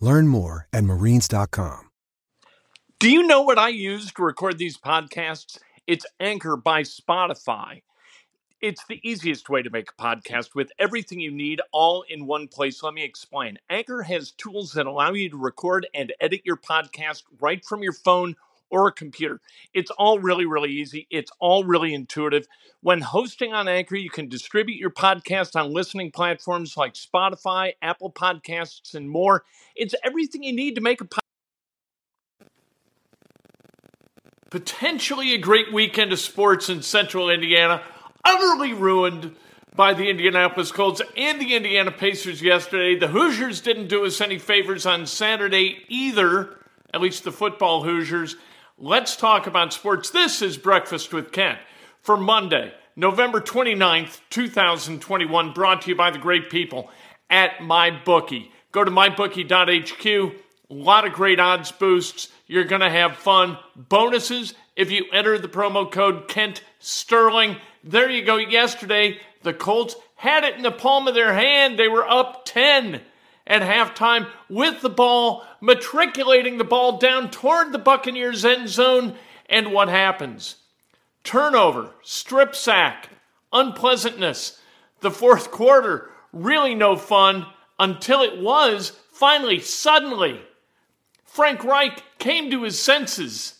Learn more at marines.com. Do you know what I use to record these podcasts? It's Anchor by Spotify. It's the easiest way to make a podcast with everything you need all in one place. Let me explain. Anchor has tools that allow you to record and edit your podcast right from your phone or a computer. It's all really, really easy. It's all really intuitive. When hosting on Anchor, you can distribute your podcast on listening platforms like Spotify, Apple Podcasts, and more. It's everything you need to make a podcast. Potentially a great weekend of sports in central Indiana, utterly ruined by the Indianapolis Colts and the Indiana Pacers yesterday. The Hoosiers didn't do us any favors on Saturday either, at least the football Hoosiers. Let's talk about sports. This is Breakfast with Kent for Monday, November 29th, 2021, brought to you by the great people at MyBookie. Go to mybookie.hq. A lot of great odds boosts. You're going to have fun. Bonuses if you enter the promo code Kent Sterling. There you go. Yesterday, the Colts had it in the palm of their hand. They were up 10 at halftime with the ball, matriculating the ball down toward the Buccaneers' end zone. And what happens? Turnover, strip sack, unpleasantness. The fourth quarter, really no fun until it was finally, suddenly. Frank Reich came to his senses,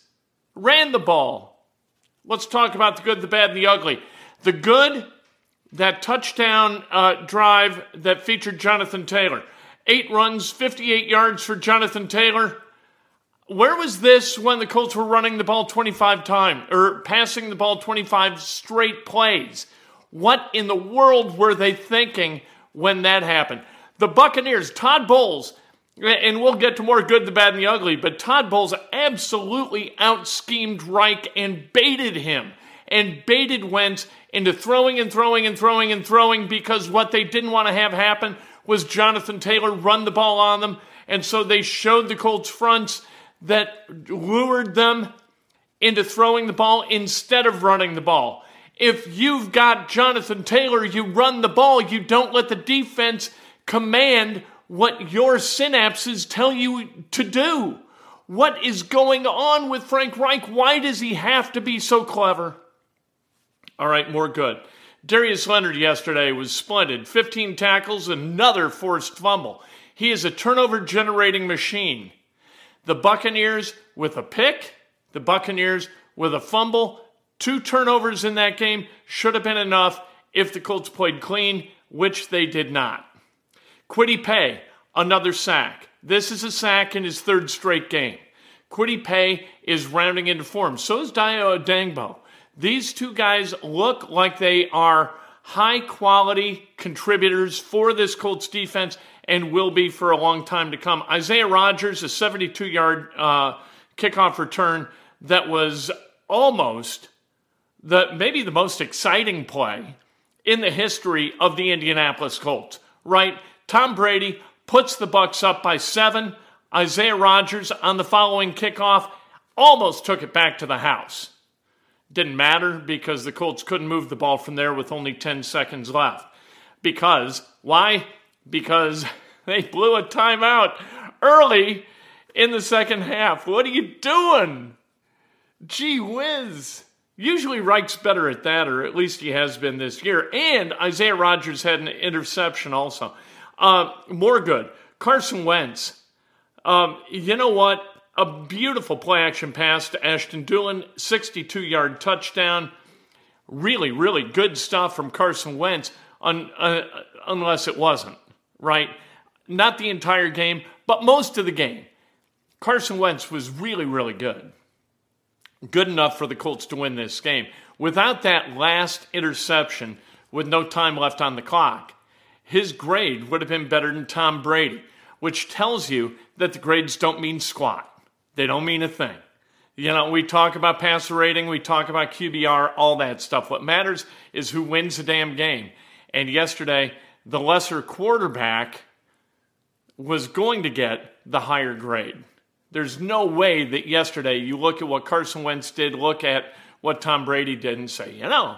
ran the ball. Let's talk about the good, the bad, and the ugly. The good, that touchdown uh, drive that featured Jonathan Taylor. Eight runs, 58 yards for Jonathan Taylor. Where was this when the Colts were running the ball 25 times or passing the ball 25 straight plays? What in the world were they thinking when that happened? The Buccaneers, Todd Bowles, and we'll get to more good, the bad, and the ugly, but Todd Bowles absolutely out schemed Reich and baited him and baited Wentz into throwing and throwing and throwing and throwing because what they didn't want to have happen was Jonathan Taylor run the ball on them. And so they showed the Colts fronts that lured them into throwing the ball instead of running the ball. If you've got Jonathan Taylor, you run the ball, you don't let the defense command what your synapses tell you to do. What is going on with Frank Reich? Why does he have to be so clever? All right, more good. Darius Leonard yesterday was splendid 15 tackles, another forced fumble. He is a turnover generating machine. The Buccaneers with a pick, the Buccaneers with a fumble, two turnovers in that game should have been enough if the Colts played clean, which they did not. Kwity Paye, another sack. This is a sack in his third straight game. Kwity Paye is rounding into form. So is Dayo Odeyingbo. These two guys look like they are high quality contributors for this Colts defense and will be for a long time to come. Isaiah Rodgers, a 72 yard uh, kickoff return that was almost the maybe the most exciting play in the history of the Indianapolis Colts. Right? Tom Brady puts the Bucks up by seven. Isaiah Rodgers on the following kickoff almost took it back to the house. Didn't matter because the Colts couldn't move the ball from there with only 10 seconds left. Because, why? Because they blew a timeout early in the second half. What are you doing? Gee whiz. Usually Reich's better at that, or at least he has been this year. And Isaiah Rodgers had an interception also. Uh, more good. Carson Wentz. Um, you know what? A beautiful play action pass to Ashton Dulin, 62 yard touchdown. Really, really good stuff from Carson Wentz, un, uh, unless it wasn't, right? Not the entire game, but most of the game. Carson Wentz was really, really good. Good enough for the Colts to win this game. Without that last interception, with no time left on the clock, his grade would have been better than Tom Brady, which tells you that the grades don't mean squat. They don't mean a thing. You know, we talk about passer rating, we talk about QBR, all that stuff. What matters is who wins the damn game. And yesterday, the lesser quarterback was going to get the higher grade. There's no way that yesterday you look at what Carson Wentz did, look at what Tom Brady did, and say, you know,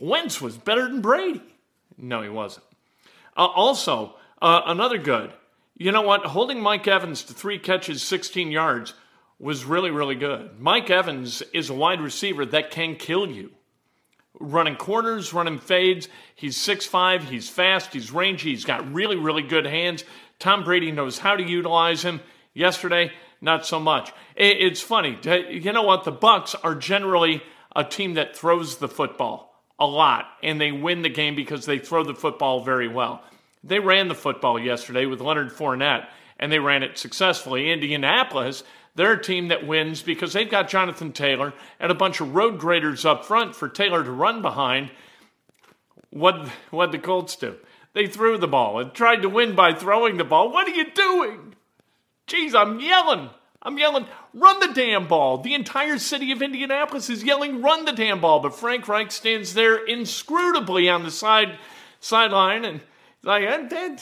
Wentz was better than Brady. No, he wasn't. Uh, also, uh, another good. You know what? Holding Mike Evans to three catches, 16 yards was really, really good. Mike Evans is a wide receiver that can kill you. Running corners, running fades. He's 6'5, he's fast, he's rangy, he's got really, really good hands. Tom Brady knows how to utilize him. Yesterday, not so much. It's funny. You know what? The Bucks are generally a team that throws the football a lot, and they win the game because they throw the football very well. They ran the football yesterday with Leonard Fournette, and they ran it successfully. Indianapolis, they're a team that wins because they've got Jonathan Taylor and a bunch of road graders up front for Taylor to run behind. What what the Colts do? They threw the ball and tried to win by throwing the ball. What are you doing? Jeez, I'm yelling. I'm yelling, run the damn ball. The entire city of Indianapolis is yelling, run the damn ball. But Frank Reich stands there inscrutably on the side sideline and like, eh,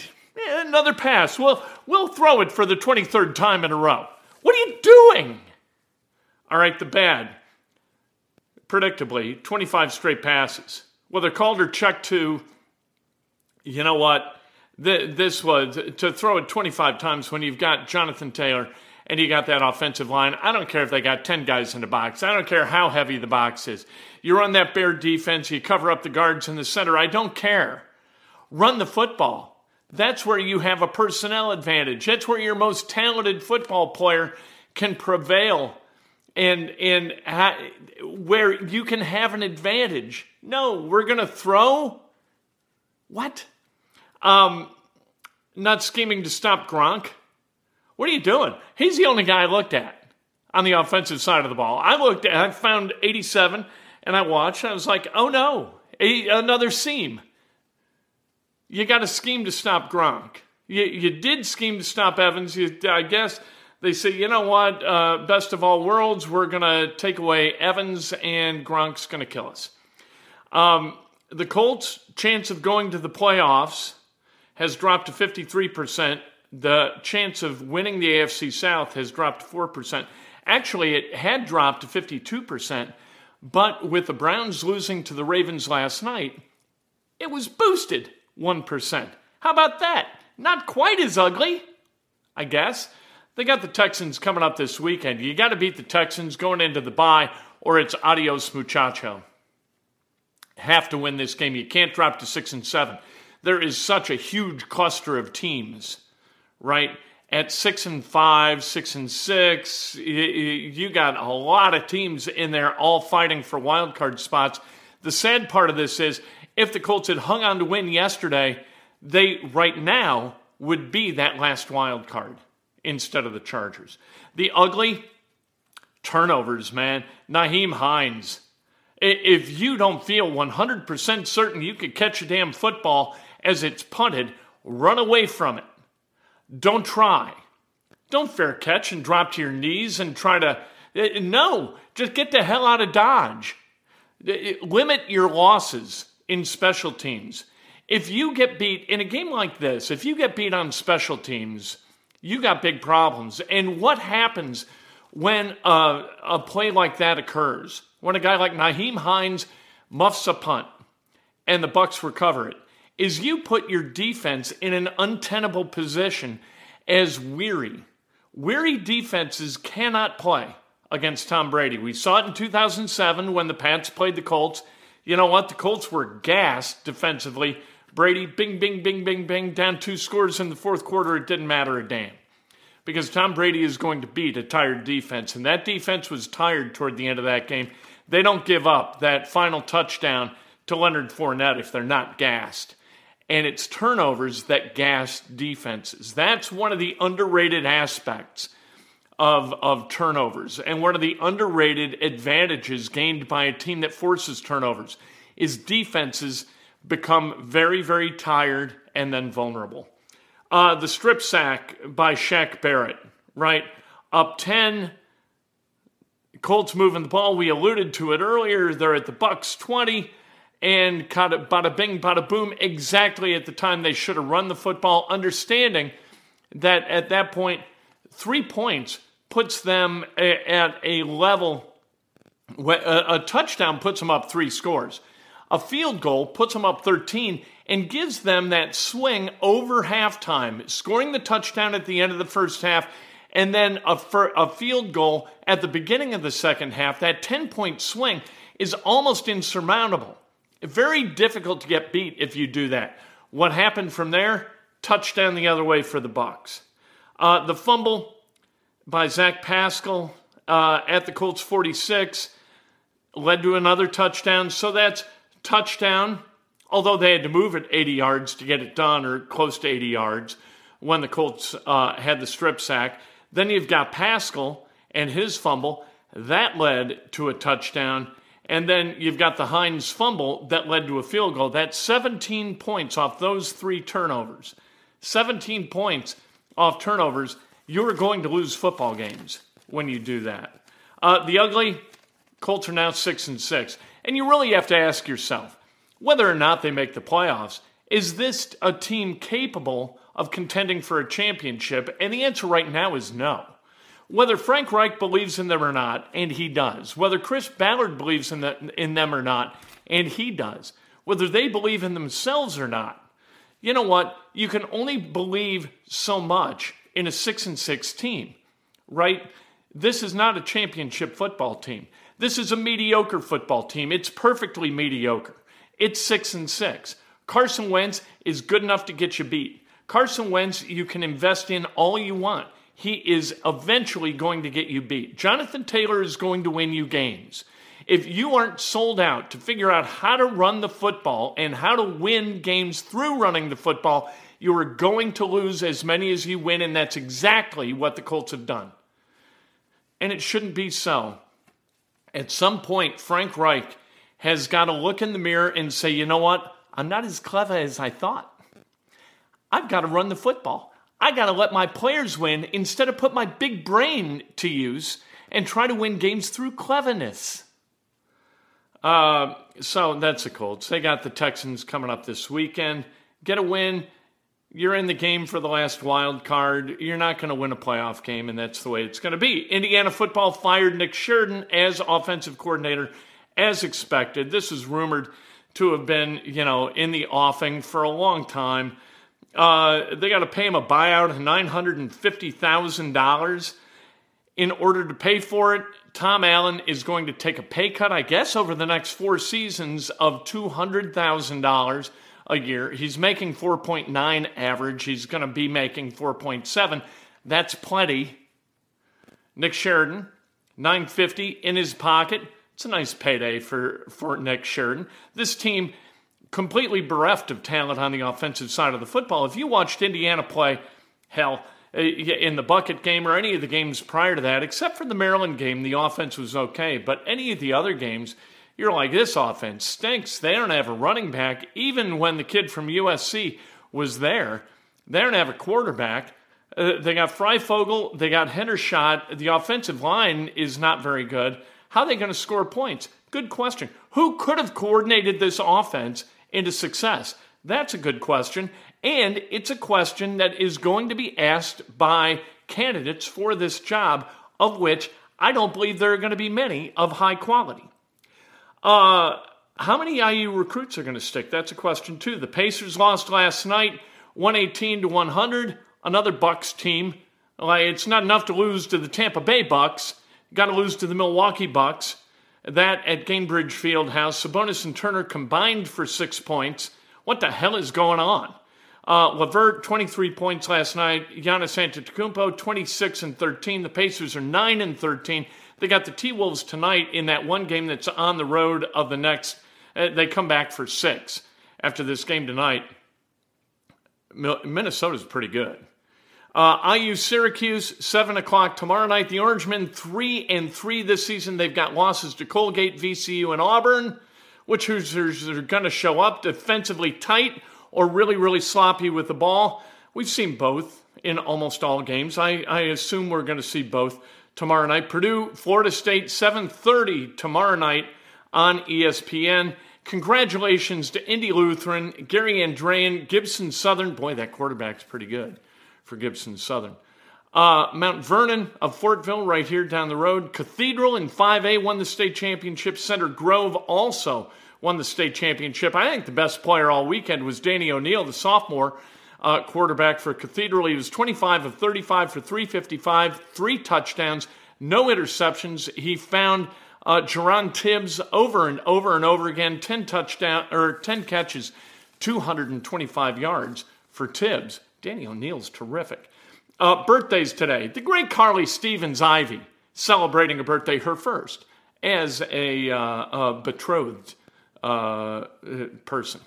another pass. We'll, we'll throw it for the 23rd time in a row. What are you doing? All right, the bad. Predictably, 25 straight passes. Whether called or checked to, you know what? This was to throw it 25 times when you've got Jonathan Taylor and you got that offensive line. I don't care if they got 10 guys in the box. I don't care how heavy the box is. You run that bear defense, you cover up the guards in the center. I don't care. Run the football. That's where you have a personnel advantage. That's where your most talented football player can prevail and and ha- where you can have an advantage. No, we're going to throw what? Um not scheming to stop Gronk. What are you doing? He's the only guy I looked at on the offensive side of the ball. I looked I found 87 and I watched. I was like, oh no, a, another seam. You got to scheme to stop Gronk. You, you did scheme to stop Evans. You, I guess they say, you know what, uh, best of all worlds, we're going to take away Evans and Gronk's going to kill us. Um, the Colts' chance of going to the playoffs has dropped to 53% the chance of winning the AFC South has dropped 4%. Actually, it had dropped to 52%, but with the Browns losing to the Ravens last night, it was boosted 1%. How about that? Not quite as ugly, I guess. They got the Texans coming up this weekend. You got to beat the Texans going into the bye, or it's adios muchacho. Have to win this game. You can't drop to six and seven. There is such a huge cluster of teams right? At six and five, six and six, you got a lot of teams in there all fighting for wild card spots. The sad part of this is if the Colts had hung on to win yesterday, they right now would be that last wild card instead of the Chargers. The ugly turnovers, man. Nyheim Hines. If you don't feel 100% certain you could catch a damn football as it's punted, run away from it. Don't try. Don't fair catch and drop to your knees and try to. Eh, no, just get the hell out of Dodge. Eh, eh, limit your losses in special teams. If you get beat in a game like this, if you get beat on special teams, you got big problems. And what happens when a, a play like that occurs? When a guy like Nyheim Hines muffs a punt and the Bucks recover it is you put your defense in an untenable position as weary. Weary defenses cannot play against Tom Brady. We saw it in 2007 when the Pats played the Colts. You know what? The Colts were gassed defensively. Brady, bing, bing, bing, bing, bing, down two scores in the fourth quarter. It didn't matter a damn because Tom Brady is going to beat a tired defense. And that defense was tired toward the end of that game. They don't give up that final touchdown to Leonard Fournette if they're not gassed. And it's turnovers that gas defenses. That's one of the underrated aspects of, of turnovers. And one of the underrated advantages gained by a team that forces turnovers is defenses become very, very tired and then vulnerable. Uh, the strip sack by Shaq Barrett, right? Up 10. Colts moving the ball. We alluded to it earlier. They're at the Bucks 20 and kind of bada bing, bada boom, exactly at the time they should have run the football, understanding that at that point, three points puts them at a level, a touchdown puts them up three scores. A field goal puts them up 13 and gives them that swing over halftime, scoring the touchdown at the end of the first half, and then a, a field goal at the beginning of the second half. That 10 point swing is almost insurmountable. Very difficult to get beat if you do that. What happened from there? Touchdown the other way for the Bucks. Uh, the fumble by Zach Pascal uh, at the Colts 46 led to another touchdown. So that's touchdown, although they had to move it 80 yards to get it done, or close to 80 yards, when the Colts uh, had the strip sack. Then you've got Pascal and his fumble. That led to a touchdown. And then you've got the Hines fumble that led to a field goal. That's 17 points off those three turnovers. 17 points off turnovers. You're going to lose football games when you do that. Uh, the ugly, Colts are now 6 and 6. And you really have to ask yourself whether or not they make the playoffs. Is this a team capable of contending for a championship? And the answer right now is no. Whether Frank Reich believes in them or not, and he does. Whether Chris Ballard believes in, the, in them or not, and he does. Whether they believe in themselves or not. You know what? You can only believe so much in a 6 and 6 team, right? This is not a championship football team. This is a mediocre football team. It's perfectly mediocre. It's six and six. Carson Wentz is good enough to get you beat. Carson Wentz, you can invest in all you want. He is eventually going to get you beat. Jonathan Taylor is going to win you games. If you aren't sold out to figure out how to run the football and how to win games through running the football, you are going to lose as many as you win, and that's exactly what the Colts have done. And it shouldn't be so. At some point, Frank Reich has got to look in the mirror and say, you know what? I'm not as clever as I thought. I've got to run the football. I got to let my players win instead of put my big brain to use and try to win games through cleverness. Uh, so that's the Colts. They got the Texans coming up this weekend. Get a win you're in the game for the last wild card. You're not going to win a playoff game, and that's the way it's going to be. Indiana football fired Nick Sheridan as offensive coordinator, as expected. This is rumored to have been, you know, in the offing for a long time. Uh, they got to pay him a buyout of $950,000. In order to pay for it, Tom Allen is going to take a pay cut, I guess, over the next four seasons of $200,000 a year. He's making 4.9 average. He's going to be making 4.7. That's plenty. Nick Sheridan, 950 in his pocket. It's a nice payday for, for Nick Sheridan. This team completely bereft of talent on the offensive side of the football. If you watched Indiana play, hell, uh, in the bucket game or any of the games prior to that, except for the Maryland game, the offense was okay. But any of the other games, you're like, this offense stinks. They don't have a running back. Even when the kid from USC was there, they don't have a quarterback. Uh, they got Fryfogle, they got Hendershot. The offensive line is not very good. How are they going to score points? Good question. Who could have coordinated this offense into success? That's a good question. And it's a question that is going to be asked by candidates for this job, of which I don't believe there are going to be many of high quality. Uh, how many IU recruits are going to stick? That's a question too. The Pacers lost last night, 118 to 100. Another Bucks team. It's not enough to lose to the Tampa Bay Bucks. Got to lose to the Milwaukee Bucks. That at Gainbridge Fieldhouse. Sabonis and Turner combined for six points. What the hell is going on? Uh, Levert, 23 points last night. Giannis Antetokounmpo, 26 and 13. The Pacers are 9 and 13. They got the T Wolves tonight in that one game that's on the road of the next. Uh, they come back for six after this game tonight. Minnesota's pretty good. Uh, IU Syracuse, 7 o'clock tomorrow night. The Orangemen, 3 and 3 this season. They've got losses to Colgate, VCU, and Auburn. Which Hoosiers are going to show up defensively tight or really, really sloppy with the ball? We've seen both in almost all games. I, I assume we're going to see both tomorrow night. Purdue, Florida State, 7.30 tomorrow night on ESPN. Congratulations to Indy Lutheran, Gary Andrean, Gibson Southern. Boy, that quarterback's pretty good for Gibson Southern. Uh, Mount Vernon of Fortville, right here down the road. Cathedral in 5A won the state championship. Center Grove also won the state championship. I think the best player all weekend was Danny O'Neill, the sophomore uh, quarterback for Cathedral. He was 25 of 35 for 355, three touchdowns, no interceptions. He found uh, Jaron Tibbs over and over and over again, 10 touchdown or 10 catches, 225 yards for Tibbs. Danny O'Neill's terrific. Uh, birthdays today. The great Carly Stevens Ivy celebrating a birthday, her first, as a, uh, a betrothed uh, person.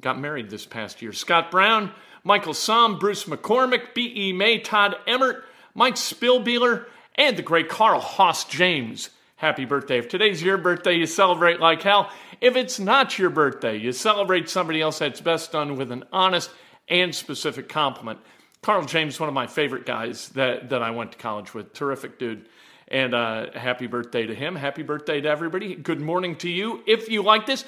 Got married this past year. Scott Brown, Michael Somm, Bruce McCormick, B.E. May, Todd Emmert, Mike Spillbeeler, and the great Carl Haas James. Happy birthday. If today's your birthday, you celebrate like hell. If it's not your birthday, you celebrate somebody else that's best done with an honest and specific compliment. Carl James, one of my favorite guys that, that I went to college with. Terrific dude. And uh, happy birthday to him. Happy birthday to everybody. Good morning to you. If you like this,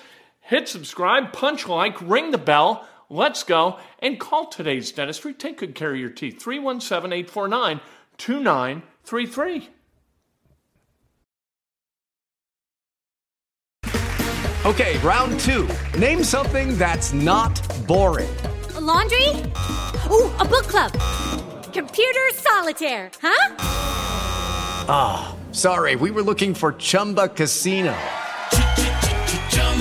hit subscribe, punch like, ring the bell. Let's go. And call today's dentistry. Take good care of your teeth. 317 849 2933. Okay, round two. Name something that's not boring laundry? Ooh, a book club. Computer solitaire, huh? Ah, oh, sorry, we were looking for Chumba Casino.